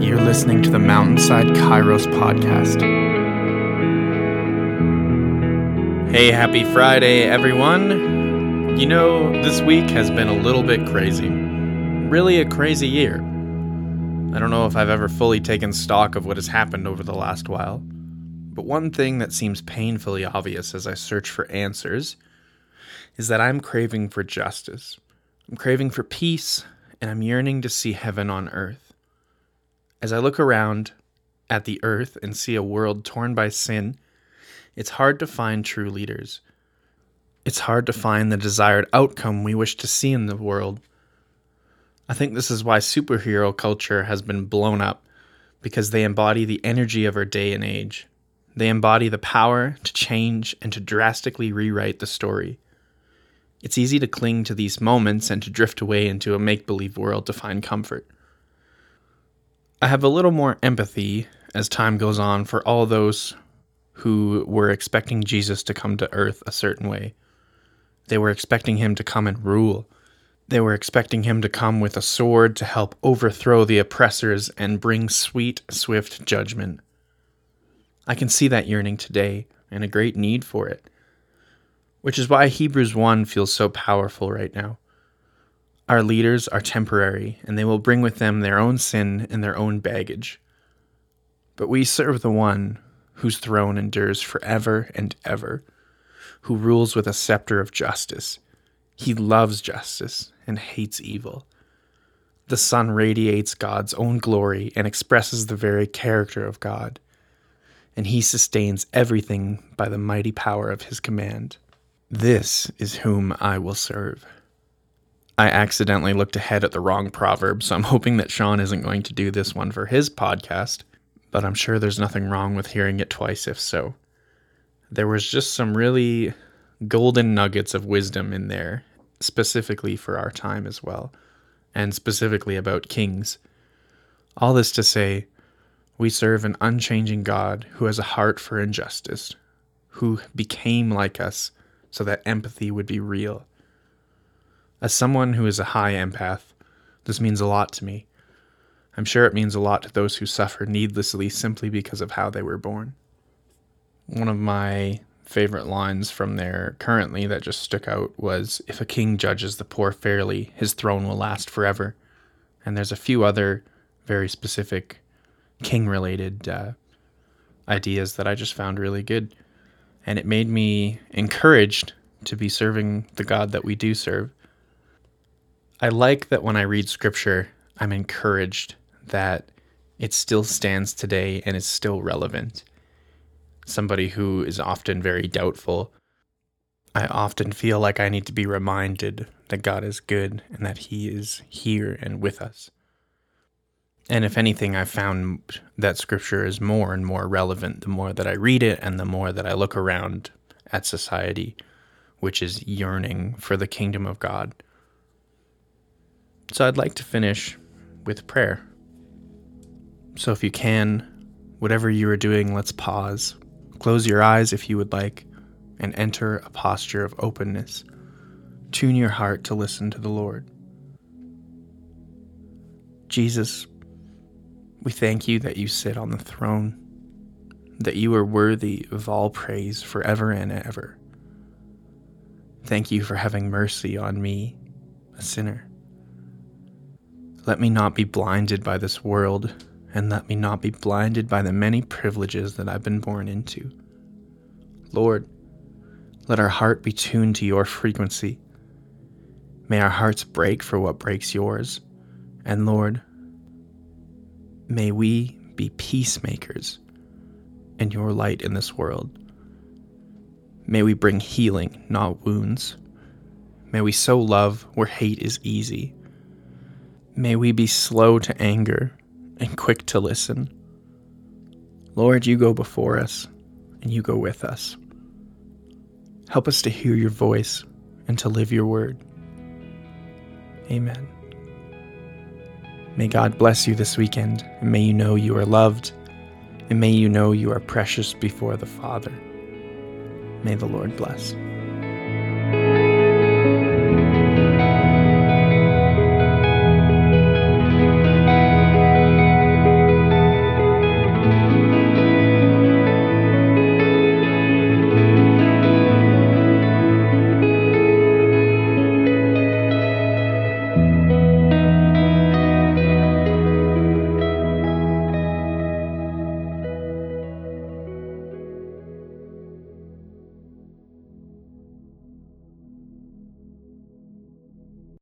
You're listening to the Mountainside Kairos podcast. Hey, happy Friday, everyone. You know, this week has been a little bit crazy. Really, a crazy year. I don't know if I've ever fully taken stock of what has happened over the last while, but one thing that seems painfully obvious as I search for answers is that I'm craving for justice. I'm craving for peace, and I'm yearning to see heaven on earth. As I look around at the earth and see a world torn by sin, it's hard to find true leaders. It's hard to find the desired outcome we wish to see in the world. I think this is why superhero culture has been blown up, because they embody the energy of our day and age. They embody the power to change and to drastically rewrite the story. It's easy to cling to these moments and to drift away into a make believe world to find comfort. I have a little more empathy as time goes on for all those who were expecting Jesus to come to earth a certain way. They were expecting him to come and rule. They were expecting him to come with a sword to help overthrow the oppressors and bring sweet, swift judgment. I can see that yearning today and a great need for it which is why Hebrews 1 feels so powerful right now. Our leaders are temporary, and they will bring with them their own sin and their own baggage. But we serve the one whose throne endures forever and ever, who rules with a scepter of justice. He loves justice and hates evil. The Son radiates God's own glory and expresses the very character of God, and he sustains everything by the mighty power of his command. This is whom I will serve. I accidentally looked ahead at the wrong proverb, so I'm hoping that Sean isn't going to do this one for his podcast, but I'm sure there's nothing wrong with hearing it twice if so. There was just some really golden nuggets of wisdom in there, specifically for our time as well, and specifically about kings. All this to say, we serve an unchanging God who has a heart for injustice, who became like us so that empathy would be real. As someone who is a high empath, this means a lot to me. I'm sure it means a lot to those who suffer needlessly simply because of how they were born. One of my favorite lines from there currently that just stuck out was If a king judges the poor fairly, his throne will last forever. And there's a few other very specific king related uh, ideas that I just found really good and it made me encouraged to be serving the God that we do serve. I like that when I read scripture, I'm encouraged that it still stands today and is still relevant. Somebody who is often very doubtful, I often feel like I need to be reminded that God is good and that He is here and with us. And if anything, I've found that scripture is more and more relevant the more that I read it and the more that I look around at society, which is yearning for the kingdom of God. So I'd like to finish with prayer. So if you can, whatever you are doing, let's pause. Close your eyes if you would like, and enter a posture of openness. Tune your heart to listen to the Lord. Jesus, we thank you that you sit on the throne, that you are worthy of all praise forever and ever. Thank you for having mercy on me, a sinner. Let me not be blinded by this world, and let me not be blinded by the many privileges that I've been born into. Lord, let our heart be tuned to your frequency. May our hearts break for what breaks yours. And Lord, May we be peacemakers and your light in this world. May we bring healing, not wounds. May we sow love where hate is easy. May we be slow to anger and quick to listen. Lord, you go before us and you go with us. Help us to hear your voice and to live your word. Amen. May God bless you this weekend, and may you know you are loved, and may you know you are precious before the Father. May the Lord bless.